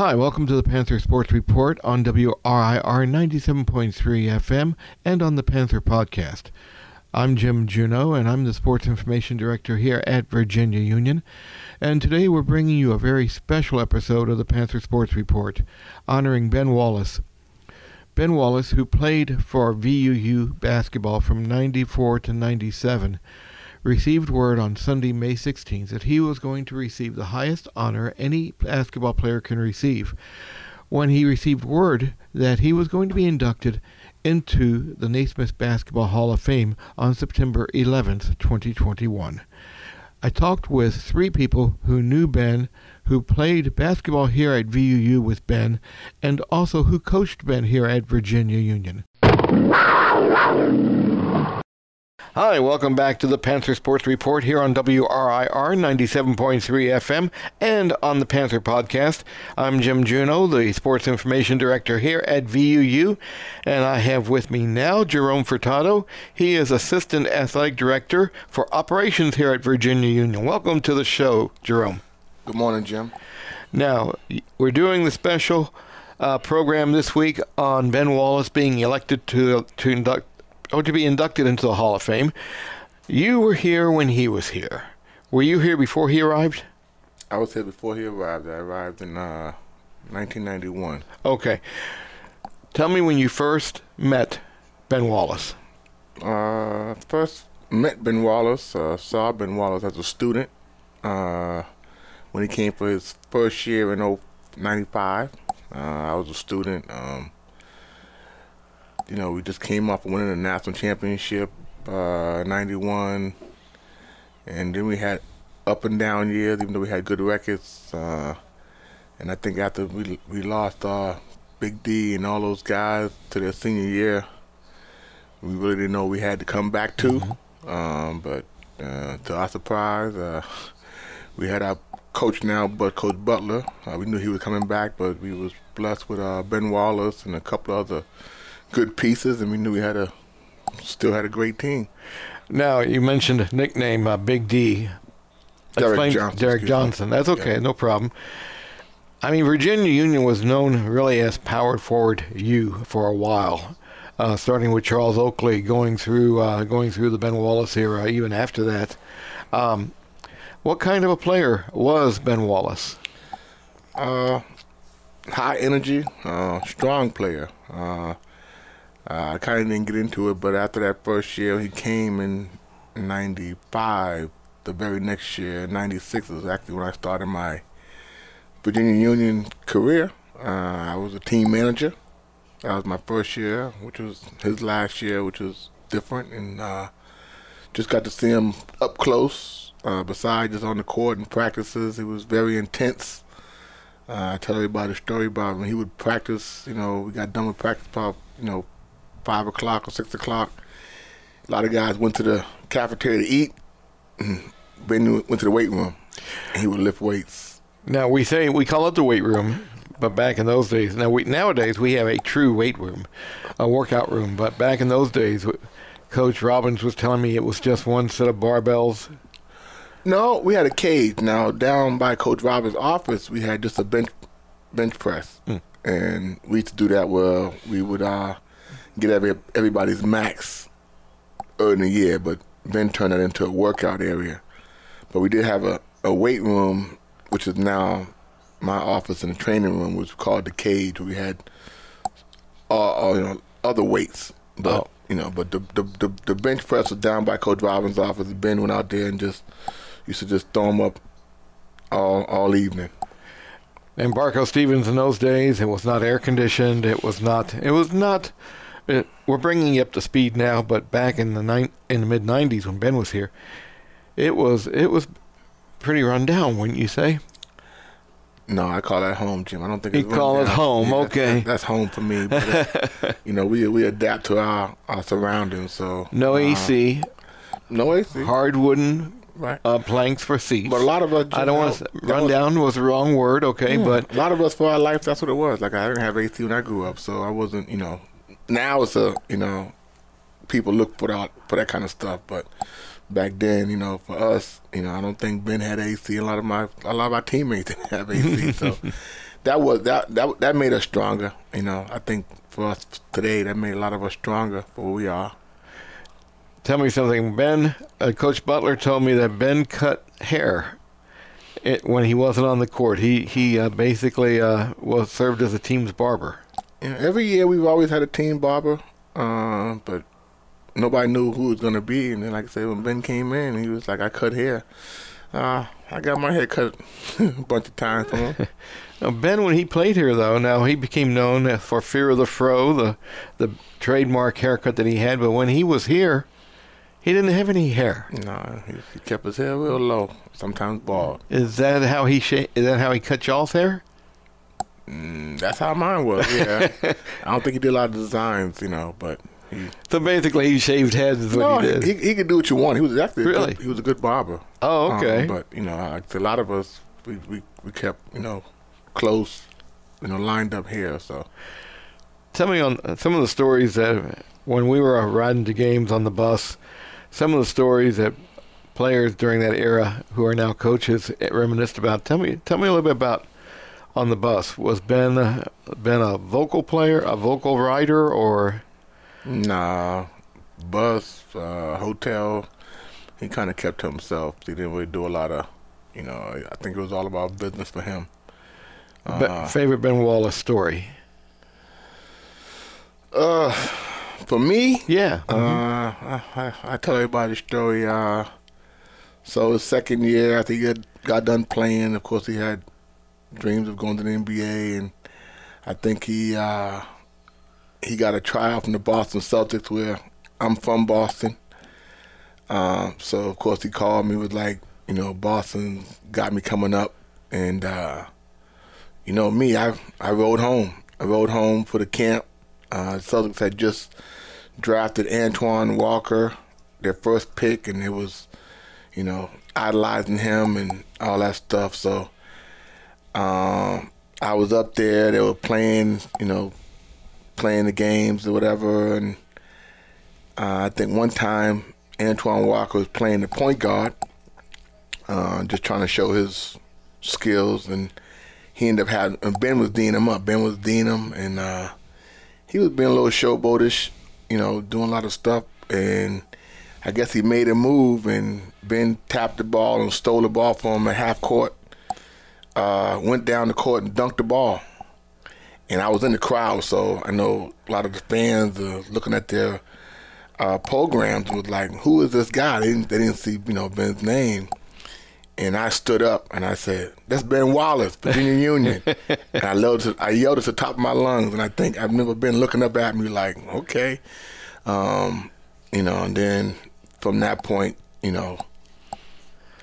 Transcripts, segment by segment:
Hi, welcome to the Panther Sports Report on WRIR 97.3 FM and on the Panther Podcast. I'm Jim Juneau, and I'm the Sports Information Director here at Virginia Union. And today we're bringing you a very special episode of the Panther Sports Report honoring Ben Wallace. Ben Wallace, who played for VUU basketball from 94 to 97, received word on Sunday, May 16th, that he was going to receive the highest honor any basketball player can receive when he received word that he was going to be inducted into the Naismith Basketball Hall of Fame on September 11th, 2021. I talked with three people who knew Ben, who played basketball here at VUU with Ben, and also who coached Ben here at Virginia Union. Hi, welcome back to the Panther Sports Report here on WRIR 97.3 FM and on the Panther Podcast. I'm Jim Juneau, the Sports Information Director here at VUU, and I have with me now Jerome Furtado. He is Assistant Athletic Director for Operations here at Virginia Union. Welcome to the show, Jerome. Good morning, Jim. Now, we're doing the special uh, program this week on Ben Wallace being elected to, to induct or to be inducted into the Hall of Fame. You were here when he was here. Were you here before he arrived? I was here before he arrived. I arrived in uh, 1991. Okay. Tell me when you first met Ben Wallace. Uh, first met Ben Wallace, uh, saw Ben Wallace as a student uh, when he came for his first year in 95. Uh, I was a student. Um, you know, we just came off of winning the national championship, uh, 91. And then we had up and down years, even though we had good records. Uh, and I think after we we lost uh, Big D and all those guys to their senior year, we really didn't know we had to come back to. Mm-hmm. Um, but uh, to our surprise, uh, we had our coach now, but Coach Butler. Uh, we knew he was coming back, but we was blessed with uh, Ben Wallace and a couple other good pieces, and we knew we had a still had a great team. Now you mentioned nickname uh, Big D. Derek Explain, Johnson. Derek Johnson. That's okay, yeah. no problem. I mean, Virginia Union was known really as powered forward U for a while, uh, starting with Charles Oakley, going through uh, going through the Ben Wallace era, even after that. Um, what kind of a player was Ben Wallace? Uh, high energy, uh, strong player. Uh, I kind of didn't get into it, but after that first year, he came in '95. The very next year, '96 was actually when I started my Virginia Union career. Uh, I was a team manager. That was my first year, which was his last year, which was different, and uh, just got to see him up close. Uh, besides just on the court and practices, he was very intense. Uh, I tell everybody a story about when he would practice. You know, we got done with practice about you know five o'clock or six o'clock. A lot of guys went to the cafeteria to eat. Ben went to the weight room, and he would lift weights. Now we say we call it the weight room, but back in those days, now we nowadays we have a true weight room, a workout room. But back in those days, Coach Robbins was telling me it was just one set of barbells. No, we had a cage. Now down by Coach Robbins' office, we had just a bench bench press, mm. and we used to do that where we would uh, get every everybody's max early in the year, but then turn that into a workout area. But we did have a, a weight room, which is now my office and the training room, was called the cage. We had all, all you know other weights, but oh. you know, but the, the, the the bench press was down by Coach Robbins' office. Ben went out there and just used to just throw them up all all evening. And Barco Stevens in those days, it was not air conditioned. It was not. It was not we're bringing you up to speed now, but back in the ni- in the mid '90s when Ben was here, it was it was pretty run down, wouldn't you say? No, I call that home, Jim. I don't think you call it home. Yeah, okay, that's, that's, home for me. But, you know, we we adapt to our, our surroundings. So no uh, AC, no AC, hard wooden right. Uh, planks for seats. But a lot of us, I don't want to run was, down was the wrong word, okay? Yeah, but a lot of us for our life, that's what it was. Like I didn't have AC when I grew up, so I wasn't, you know, now it's a you know people look for that for that kind of stuff, but back then, you know, for us, you know, I don't think Ben had AC. A lot of my a lot of our teammates didn't have AC, so that was that that that made us stronger. You know, I think for us today, that made a lot of us stronger for who we are. Tell me something, Ben. Uh, Coach Butler told me that Ben cut hair it, when he wasn't on the court. He he uh, basically uh, was served as a team's barber. Yeah, every year we've always had a team barber, uh, but nobody knew who it was gonna be. And then, like I said, when Ben came in, he was like, "I cut hair." Uh, I got my hair cut a bunch of times for him. now, Ben, when he played here, though, now he became known for Fear of the Fro, the the trademark haircut that he had. But when he was here, he didn't have any hair. No, he, he kept his hair real low, sometimes bald. Is that how he sh- Is that how he cut y'all's hair? Mm, that's how mine was. Yeah, I don't think he did a lot of designs, you know, but. He, so basically, he shaved heads is what no, he did. He, he could do what you want. He was actually really good, he was a good barber. Oh, okay. Um, but you know, like a lot of us, we, we we kept you know close, you know, lined up here. So, tell me on uh, some of the stories that when we were riding to games on the bus, some of the stories that players during that era who are now coaches reminisced about. Tell me, tell me a little bit about on the bus. Was Ben Ben a vocal player, a vocal writer, or Nah, bus, uh, hotel. He kind of kept to himself. He didn't really do a lot of, you know. I think it was all about business for him. Uh, favorite Ben Wallace story? Uh, for me, yeah. Uh, mm-hmm. I, I, I, tell everybody the story. Uh, so his second year after he got, got done playing, of course he had dreams of going to the NBA, and I think he. Uh, he got a tryout from the Boston Celtics, where I'm from Boston. Uh, so of course he called me was like, you know, Boston got me coming up, and uh, you know me, I I rode home. I rode home for the camp. Uh, Celtics had just drafted Antoine Walker, their first pick, and it was, you know, idolizing him and all that stuff. So um, I was up there. They were playing, you know, playing the games or whatever. And uh, I think one time Antoine Walker was playing the point guard, uh, just trying to show his skills. And he ended up having, and Ben was deaning him up. Ben was deaning him, and uh, he was being a little showboatish, you know, doing a lot of stuff. And I guess he made a move, and Ben tapped the ball and stole the ball from him at half court. Uh, went down the court and dunked the ball and I was in the crowd, so I know a lot of the fans are looking at their uh, programs was like, "Who is this guy?" They didn't, they didn't see you know Ben's name, and I stood up and I said, "That's Ben Wallace, Virginia Union." and I yelled, to, I yelled at the top of my lungs, and I think I've never been looking up at me like, "Okay," um, you know. And then from that point, you know,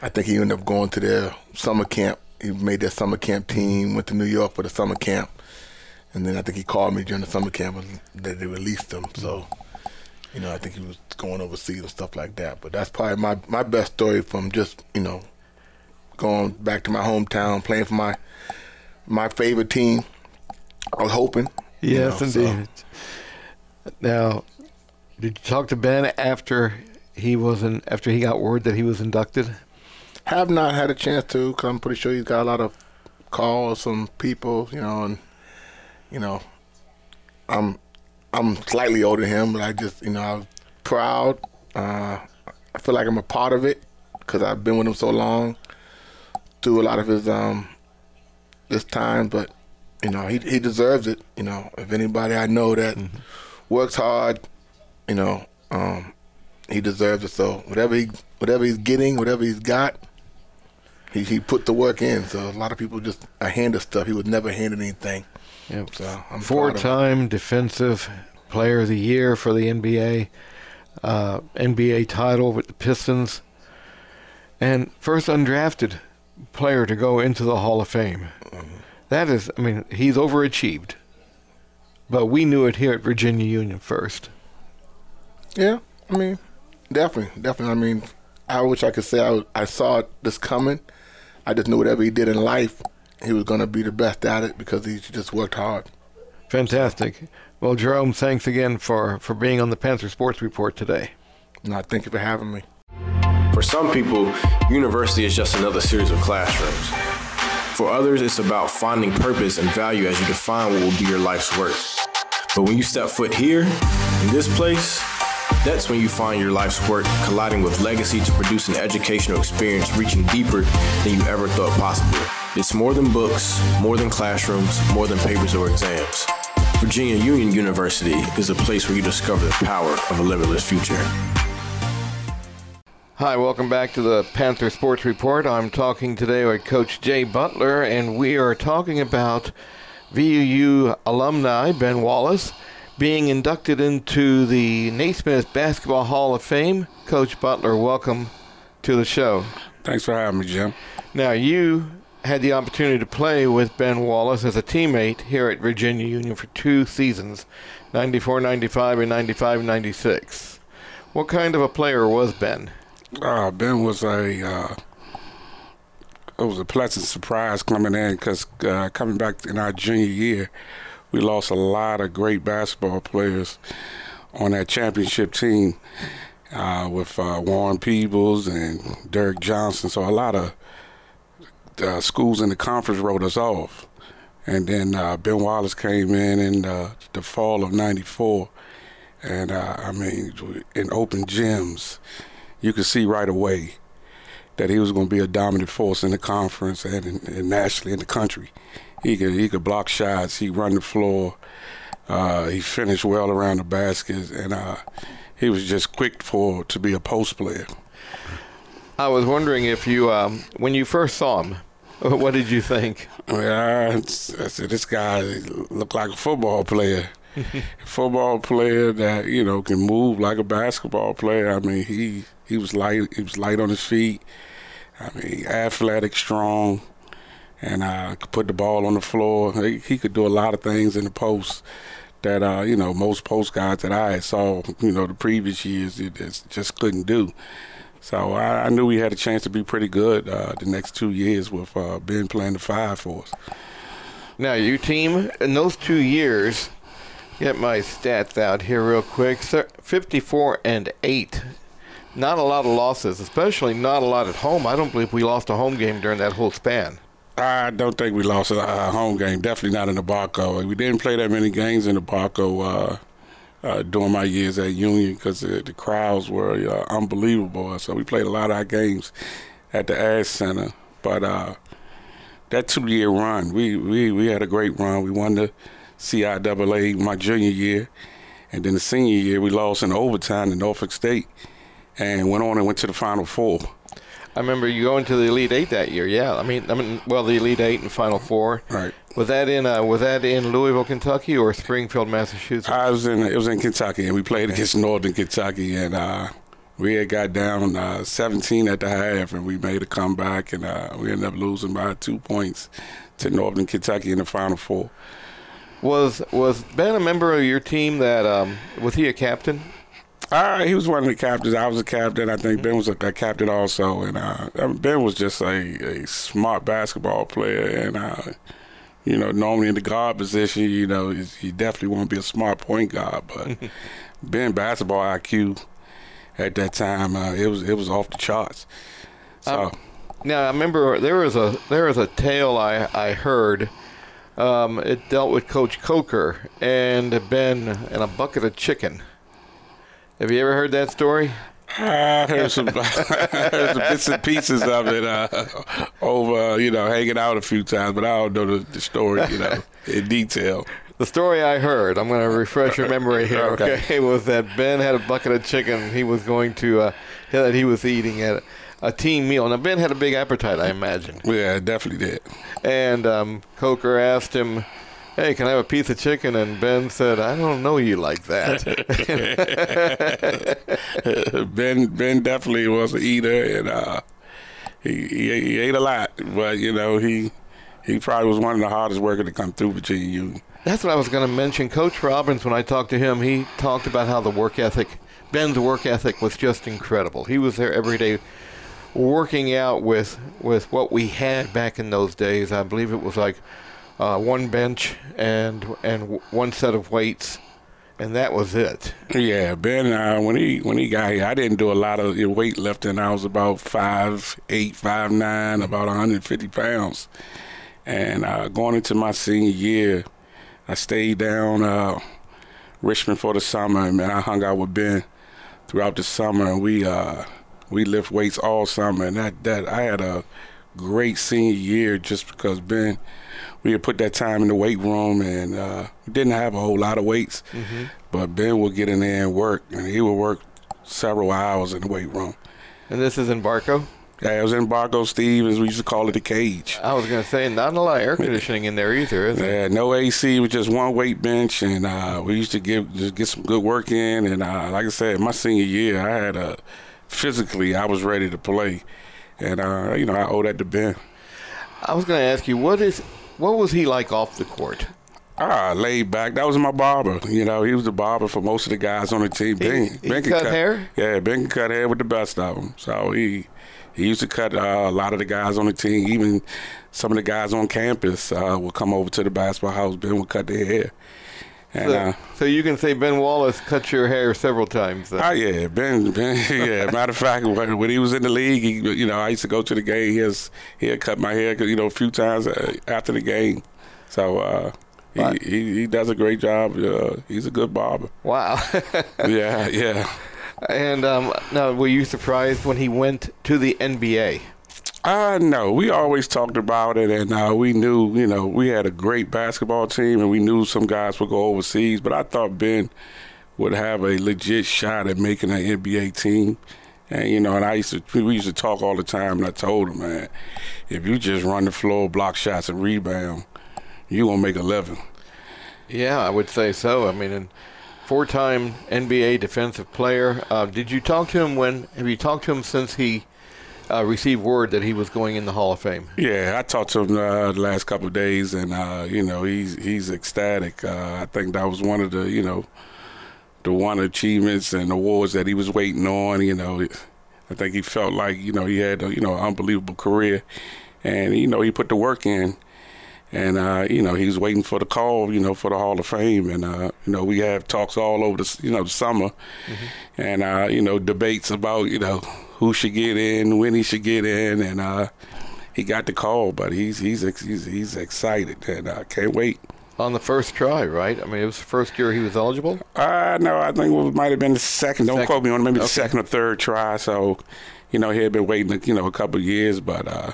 I think he ended up going to their summer camp. He made their summer camp team, went to New York for the summer camp and then I think he called me during the summer camp that they released him. So, you know, I think he was going overseas and stuff like that. But that's probably my my best story from just you know going back to my hometown, playing for my my favorite team. I was hoping. Yes, you know, indeed. So. Now, did you talk to Ben after he was in, after he got word that he was inducted? Have not had a chance to, because I'm pretty sure he's got a lot of calls from people, you know, and you know, I'm I'm slightly older than him, but I just you know I'm proud. Uh, I feel like I'm a part of it because I've been with him so long through a lot of his um this time. But you know he he deserves it. You know if anybody I know that mm-hmm. works hard, you know um, he deserves it. So whatever he whatever he's getting, whatever he's got. He, he put the work in, so a lot of people just a hand of stuff. He was never handed anything. Yep. So I'm four-time defensive player of the year for the NBA, uh, NBA title with the Pistons, and first undrafted player to go into the Hall of Fame. Mm-hmm. That is, I mean, he's overachieved. But we knew it here at Virginia Union first. Yeah, I mean, definitely, definitely. I mean, I wish I could say I, I saw this coming. I just knew whatever he did in life, he was going to be the best at it because he just worked hard. Fantastic. Well, Jerome, thanks again for, for being on the Panther Sports Report today. No, thank you for having me. For some people, university is just another series of classrooms. For others, it's about finding purpose and value as you define what will be your life's work. But when you step foot here, in this place, that's when you find your life's work colliding with legacy to produce an educational experience reaching deeper than you ever thought possible. It's more than books, more than classrooms, more than papers or exams. Virginia Union University is a place where you discover the power of a limitless future. Hi, welcome back to the Panther Sports Report. I'm talking today with Coach Jay Butler, and we are talking about VUU alumni Ben Wallace being inducted into the Naismith Basketball Hall of Fame. Coach Butler, welcome to the show. Thanks for having me, Jim. Now, you had the opportunity to play with Ben Wallace as a teammate here at Virginia Union for two seasons 94 95 and 95 96. What kind of a player was Ben? Uh, ben was a uh, it was a pleasant surprise coming in because uh, coming back in our junior year, we lost a lot of great basketball players on that championship team uh, with uh, Warren Peebles and Derek Johnson. So a lot of uh, schools in the conference wrote us off. And then uh, Ben Wallace came in in the fall of '94, and uh, I mean, in open gyms, you could see right away that he was going to be a dominant force in the conference and, and nationally in the country. He could he could block shots, he run the floor, uh, he finished well around the basket, and uh, he was just quick for to be a post player. I was wondering if you, um, when you first saw him, what did you think? Yeah, I said this guy looked like a football player. football player that you know can move like a basketball player. I mean, he he was light. He was light on his feet. I mean, athletic, strong, and uh, could put the ball on the floor. He, he could do a lot of things in the post that uh, you know most post guys that I saw you know the previous years it just couldn't do. So I, I, knew we had a chance to be pretty good uh, the next two years with uh, Ben playing the five for us. Now, your team in those two years, get my stats out here real quick. 54 and 8. Not a lot of losses, especially not a lot at home. I don't believe we lost a home game during that whole span. I don't think we lost a home game. Definitely not in the Barco. We didn't play that many games in the Barco uh, uh, during my years at Union because the, the, crowds were uh, unbelievable. So we played a lot of our games at the Ashe Center. But uh, that two year run, we, we, we had a great run. We won the CIAA my junior year. And then the senior year, we lost in overtime to Norfolk State and went on and went to the Final Four. I remember you going to the Elite Eight that year. Yeah, I mean, I mean, well, the Elite Eight and Final Four. Right. Was that in uh, was that in Louisville, Kentucky, or Springfield, Massachusetts? I was in it was in Kentucky, and we played against Northern Kentucky, and uh, we had got down uh, 17 at the half, and we made a comeback, and uh, we ended up losing by two points to Northern Kentucky in the Final Four. Was was Ben a member of your team? That um, was he a captain? Uh, he was one of the captains. I was a captain. I think Ben was a, a captain also, and uh, Ben was just a, a smart basketball player. And uh, you know, normally in the guard position, you know, you definitely want to be a smart point guard. But Ben basketball IQ at that time, uh, it was it was off the charts. So. Um, now I remember there was a there was a tale I I heard. Um, it dealt with Coach Coker and Ben and a bucket of chicken. Have you ever heard that story? I heard some, heard some bits and pieces of it uh, over, you know, hanging out a few times, but I don't know the, the story, you know, in detail. The story I heard, I'm going to refresh your memory here, okay. okay, was that Ben had a bucket of chicken he was going to, uh, that he was eating at a team meal. Now, Ben had a big appetite, I imagine. Yeah, definitely did. And um, Coker asked him, hey, can I have a piece of chicken? And Ben said, I don't know you like that. ben Ben definitely was an eater, and uh, he, he, he ate a lot. But you know, he he probably was one of the hardest workers to come through between you. That's what I was going to mention. Coach Robbins, when I talked to him, he talked about how the work ethic, Ben's work ethic was just incredible. He was there every day working out with with what we had back in those days. I believe it was like uh, one bench and and one set of weights, and that was it. Yeah, Ben. Uh, when he when he got here, I didn't do a lot of weightlifting. I was about five eight, five nine, about 150 pounds, And uh, going into my senior year, I stayed down uh, Richmond for the summer, and man, I hung out with Ben throughout the summer, and we uh, we lift weights all summer, and that that I had a great senior year just because Ben we had put that time in the weight room, and uh, we didn't have a whole lot of weights, mm-hmm. but Ben would get in there and work, and he would work several hours in the weight room. And this is in Barco. Yeah, it was in Barco Stevens. We used to call it the cage. I was going to say, not a lot of air conditioning in there either, is yeah, no AC, with just one weight bench, and uh, we used to give just get some good work in. And uh, like I said, my senior year, I had a physically, I was ready to play, and uh, you know, I owe that to Ben. I was going to ask you, what is what was he like off the court? Ah, laid back. That was my barber. You know, he was the barber for most of the guys on the team. Ben, he, ben cut, cut, hair. Yeah, Ben can cut hair with the best of them. So he he used to cut uh, a lot of the guys on the team. Even some of the guys on campus uh, would come over to the basketball house. Ben would cut their hair. And, so, uh, so, you can say Ben Wallace cut your hair several times. Then. Oh yeah, Ben. Ben yeah. Matter of fact, when, when, he was in the league, he, you know, I used to go to the game. He has he had cut my hair, you know, a few times uh, after the game. So uh, he, he, he does a great job. Uh, he's a good barber. Wow. yeah, yeah. And um, now, were you surprised when he went to the NBA? Uh, no, we always talked about it, and uh, we knew, you know, we had a great basketball team, and we knew some guys would go overseas. But I thought Ben would have a legit shot at making an NBA team. And you know, and I used to we used to talk all the time, and I told him, man, if you just run the floor, block shots, and rebound, you gonna make eleven. Yeah, I would say so. I mean, and four-time NBA defensive player. Uh, did you talk to him when? Have you talked to him since he? Uh, received word that he was going in the Hall of Fame. Yeah, I talked to him uh, the last couple of days, and uh, you know he's he's ecstatic. Uh, I think that was one of the you know the one achievements and awards that he was waiting on. You know, I think he felt like you know he had a, you know an unbelievable career, and you know he put the work in. And uh, you know he's waiting for the call, you know, for the Hall of Fame, and uh, you know we have talks all over the, you know, the summer, mm-hmm. and you know debates about, you know, who should get in, when he should get in, and uh, he got the call. But he's he's he's, he's excited, and I uh, can't wait. On the first try, right? I mean, it was the first year he was eligible. Uh no, I think it might have been the second. Don't second. quote me on it, maybe okay. the second or third try. So, you know, he had been waiting, you know, a couple years, but uh,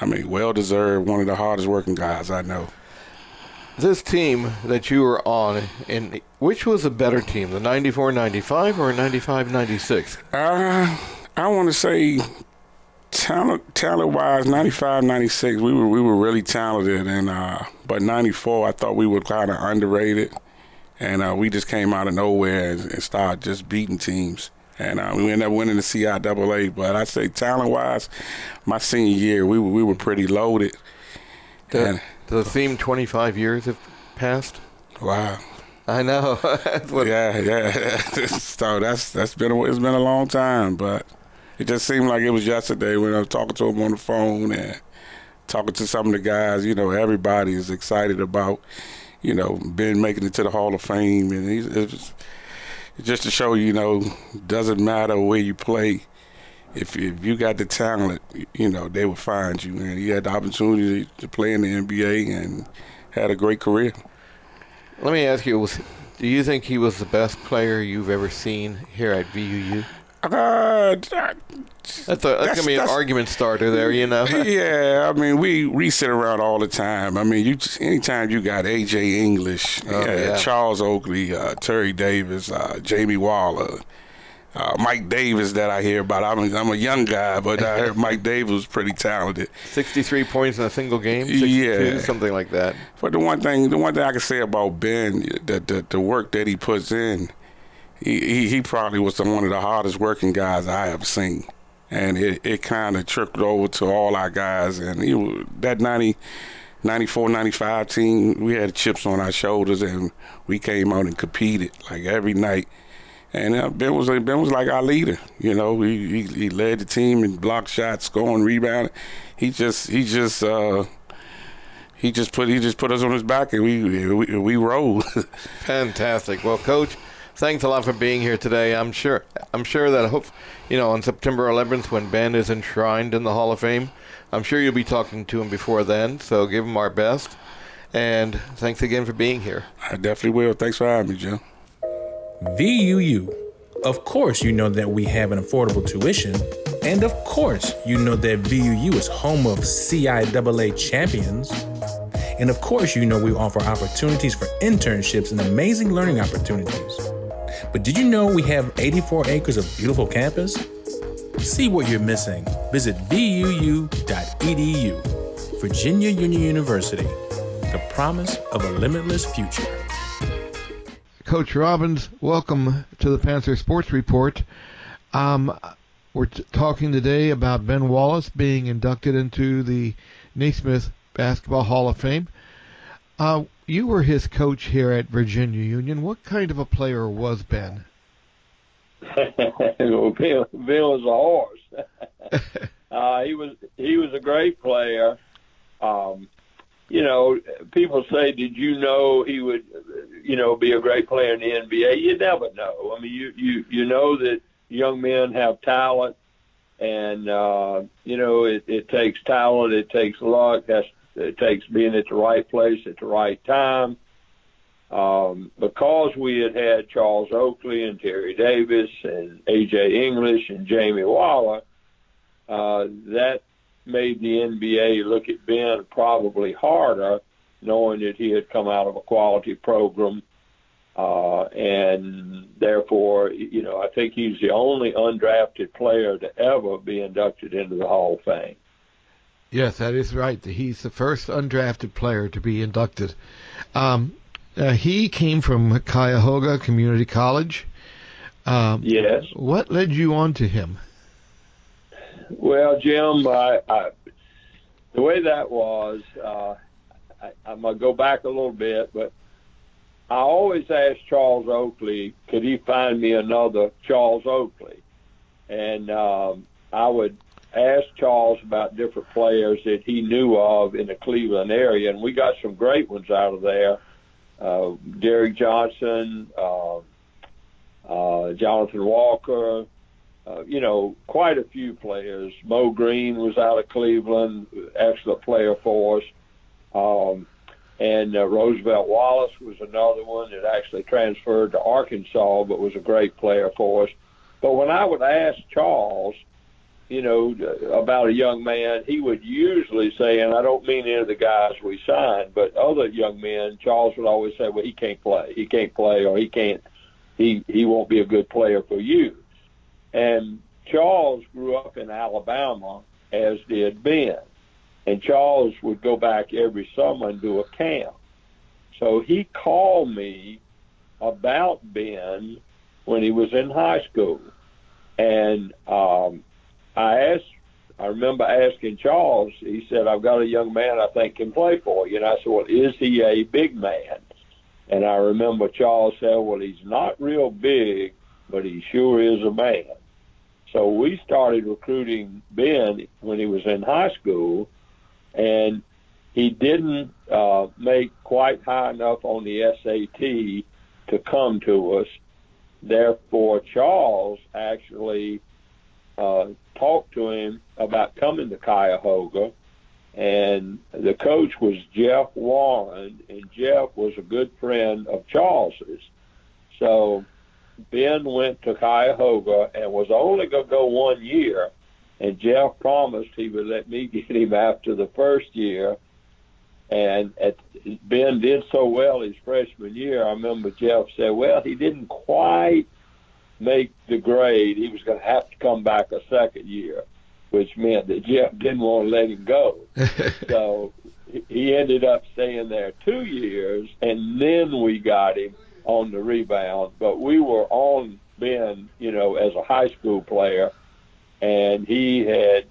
I mean, well deserved. One of the hardest working guys I know this team that you were on, in which was a better team, the 94-95 or 95-96? Uh, I want to say talent talent wise 95 96 we were we were really talented and uh, but 94 I thought we were kind of underrated. And uh, we just came out of nowhere and, and started just beating teams. And uh, we ended up winning the CIAA but I say talent wise my senior year we were, we were pretty loaded. The, and, the theme 25 years have passed? Wow. I know. Yeah yeah. So that's that's been a, it's been a long time but it just seemed like it was yesterday when I was talking to him on the phone and talking to some of the guys. You know, everybody is excited about, you know, Ben making it to the Hall of Fame, and he's, it's, just to show you, you know, doesn't matter where you play. If, if you got the talent, you know, they will find you. And he had the opportunity to play in the NBA and had a great career. Let me ask you, was, do you think he was the best player you've ever seen here at VUU? Uh, that's a that's, that's gonna be an argument starter there, you know. yeah, I mean we we sit around all the time. I mean you anytime you got AJ English, oh, yeah, yeah. Charles Oakley, uh, Terry Davis, uh, Jamie Waller. Uh, Mike Davis that I hear about. I'm a, I'm a young guy, but I heard Mike Davis was pretty talented. 63 points in a single game, yeah, something like that. But the one thing, the one thing I can say about Ben, that the, the work that he puts in, he, he, probably was the, one of the hardest working guys I have seen. And it, it kind of trickled over to all our guys. And he, that 90, 94, 95 team, we had chips on our shoulders and we came out and competed like every night. And uh, Ben was Ben was like our leader. You know, he, he, he led the team in block shots, scoring, rebounding. He just he just uh, he just put he just put us on his back and we we, we rolled. Fantastic. Well, coach, thanks a lot for being here today. I'm sure I'm sure that hope you know on September 11th when Ben is enshrined in the Hall of Fame, I'm sure you'll be talking to him before then, so give him our best. And thanks again for being here. I definitely will. Thanks for having me, Jim. VUU. Of course, you know that we have an affordable tuition. And of course, you know that VUU is home of CIAA champions. And of course, you know we offer opportunities for internships and amazing learning opportunities. But did you know we have 84 acres of beautiful campus? See what you're missing. Visit vuu.edu. Virginia Union University, the promise of a limitless future. Coach Robbins, welcome to the Panther Sports Report. Um, we're t- talking today about Ben Wallace being inducted into the Naismith Basketball Hall of Fame. Uh, you were his coach here at Virginia Union. What kind of a player was Ben? well, Bill, Bill was a horse. uh, he was he was a great player. Um, you know, people say, "Did you know he would, you know, be a great player in the NBA?" You never know. I mean, you you you know that young men have talent, and uh, you know it, it takes talent, it takes luck, that's, it takes being at the right place at the right time. Um, because we had had Charles Oakley and Terry Davis and AJ English and Jamie Waller, uh, that made the NBA look at Ben probably harder, knowing that he had come out of a quality program. Uh, and therefore, you know, I think he's the only undrafted player to ever be inducted into the Hall of Fame. Yes, that is right. He's the first undrafted player to be inducted. Um, uh, he came from Cuyahoga Community College. Um, yes. What led you on to him? Well, Jim, I, I, the way that was, uh, I, I'm gonna go back a little bit, but I always asked Charles Oakley, could he find me another Charles Oakley? And um, I would ask Charles about different players that he knew of in the Cleveland area, and we got some great ones out of there. Uh, Derek Johnson, uh, uh, Jonathan Walker, uh, you know, quite a few players. Mo Green was out of Cleveland, excellent player for us. Um, and uh, Roosevelt Wallace was another one that actually transferred to Arkansas, but was a great player for us. But when I would ask Charles, you know, about a young man, he would usually say, and I don't mean any of the guys we signed, but other young men, Charles would always say, well, he can't play. He can't play or he can't, he, he won't be a good player for you. And Charles grew up in Alabama, as did Ben. And Charles would go back every summer and do a camp. So he called me about Ben when he was in high school. And um, I asked, I remember asking Charles, he said, I've got a young man I think can play for you. And I said, well, is he a big man? And I remember Charles said, well, he's not real big, but he sure is a man. So we started recruiting Ben when he was in high school, and he didn't uh, make quite high enough on the SAT to come to us. Therefore, Charles actually uh, talked to him about coming to Cuyahoga, and the coach was Jeff Warren, and Jeff was a good friend of Charles's. So Ben went to Cuyahoga and was only going to go one year, and Jeff promised he would let me get him after the first year. And at, Ben did so well his freshman year. I remember Jeff said, "Well, he didn't quite make the grade. He was going to have to come back a second year, which meant that Jeff didn't want to let him go. so he ended up staying there two years, and then we got him on the rebound. But we were on Ben, you know, as a high school player, and he had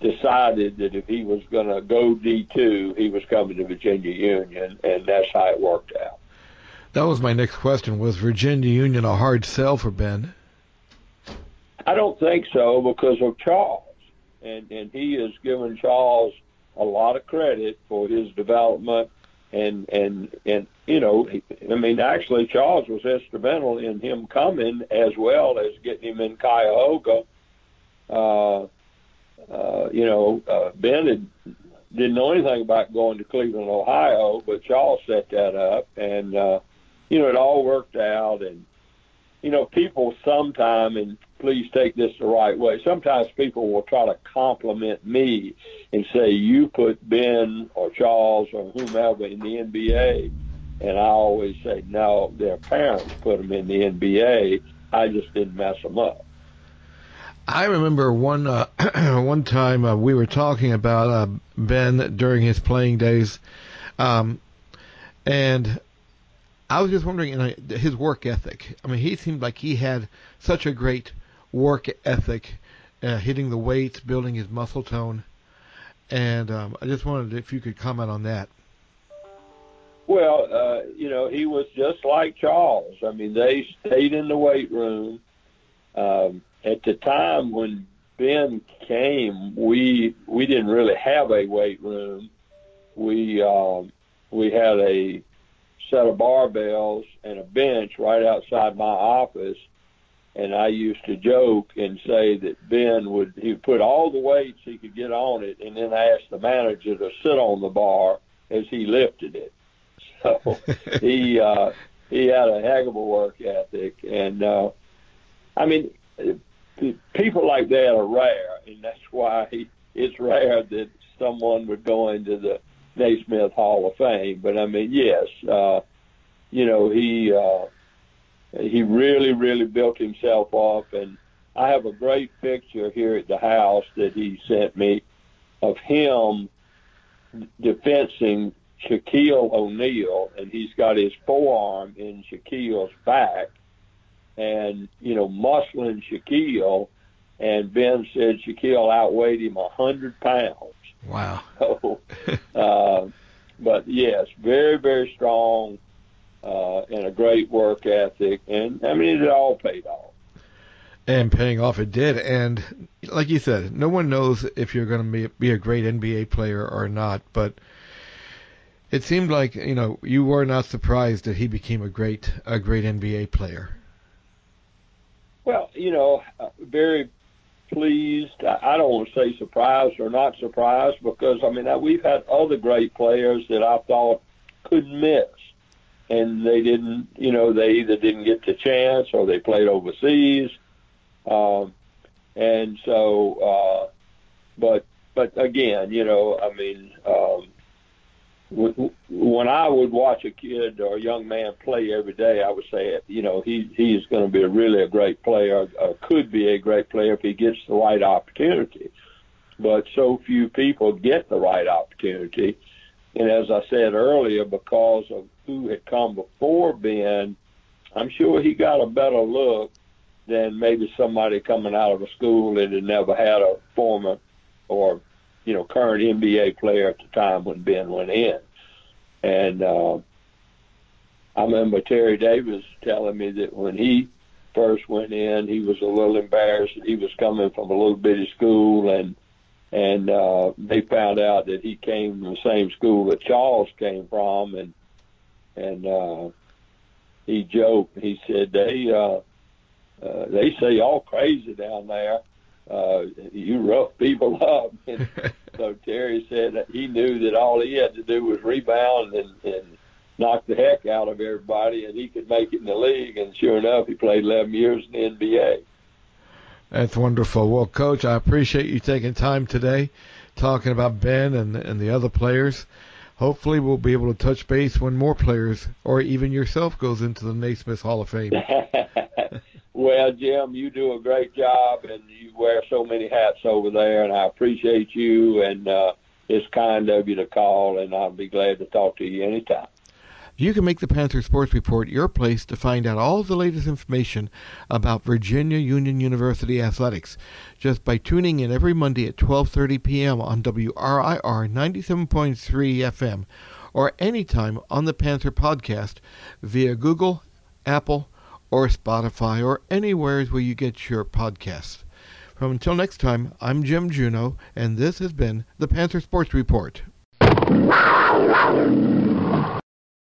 decided that if he was going to go D2, he was coming to Virginia Union, and that's how it worked out. That was my next question. Was Virginia Union a hard sell for Ben? I don't think so because of Charles, and and he has given Charles a lot of credit for his development, and and and you know, I mean, actually Charles was instrumental in him coming as well as getting him in Cuyahoga. Uh, uh, you know, uh, Ben had, didn't know anything about going to Cleveland, Ohio, but Charles set that up, and uh, you know, it all worked out. And you know, people sometime, and please take this the right way. Sometimes people will try to compliment me and say, "You put Ben or Charles or whomever in the NBA," and I always say, "No, their parents put them in the NBA. I just didn't mess them up." I remember one uh, one time uh, we were talking about uh, Ben during his playing days, um, and I was just wondering you know, his work ethic. I mean, he seemed like he had such a great work ethic, uh, hitting the weights, building his muscle tone, and um, I just wondered if you could comment on that. Well, uh, you know, he was just like Charles. I mean, they stayed in the weight room. Um, at the time when Ben came, we we didn't really have a weight room. We um, we had a set of barbells and a bench right outside my office, and I used to joke and say that Ben would he would put all the weights he could get on it, and then ask the manager to sit on the bar as he lifted it. So he uh, he had a heck of a work ethic, and uh, I mean people like that are rare, and that's why it's rare that someone would go into the Naismith Hall of Fame. But I mean, yes, uh, you know he uh, he really really built himself up, and I have a great picture here at the house that he sent me of him defending Shaquille O'Neal, and he's got his forearm in Shaquille's back and you know muscling Shaquille, and Ben said Shaquille outweighed him a hundred pounds. Wow. So, uh, but yes, very very strong uh, and a great work ethic, and I mean it all paid off. And paying off, it did. And like you said, no one knows if you're going to be, be a great NBA player or not. But it seemed like you know you were not surprised that he became a great a great NBA player. Well, you know, uh, very pleased. I don't want to say surprised or not surprised because I mean we've had other great players that I thought could miss, and they didn't. You know, they either didn't get the chance or they played overseas, um, and so. Uh, but but again, you know, I mean, um, when I would watch a kid or a young man play every day, I would say, you know, he he's going to be a really a great player, or could be a great player if he gets the right opportunity. But so few people get the right opportunity, and as I said earlier, because of who had come before Ben, I'm sure he got a better look than maybe somebody coming out of a school that had never had a former or you know, current NBA player at the time when Ben went in. And uh, I remember Terry Davis telling me that when he first went in, he was a little embarrassed. He was coming from a little bitty school, and and uh, they found out that he came from the same school that Charles came from, and and uh, he joked. He said they uh, uh, they say y'all crazy down there uh, you rough people up. And so Terry said that he knew that all he had to do was rebound and, and knock the heck out of everybody, and he could make it in the league. And sure enough, he played 11 years in the NBA. That's wonderful. Well, Coach, I appreciate you taking time today talking about Ben and, and the other players. Hopefully, we'll be able to touch base when more players, or even yourself, goes into the Naismith Hall of Fame. Well, Jim, you do a great job, and you wear so many hats over there, and I appreciate you. And uh, it's kind of you to call, and I'll be glad to talk to you anytime. You can make the Panther Sports Report your place to find out all the latest information about Virginia Union University athletics just by tuning in every Monday at 12:30 p.m. on WRIR 97.3 FM or anytime on the Panther podcast via Google, Apple, or Spotify or anywhere where you get your podcasts. From until next time, I'm Jim Juno, and this has been the Panther Sports Report.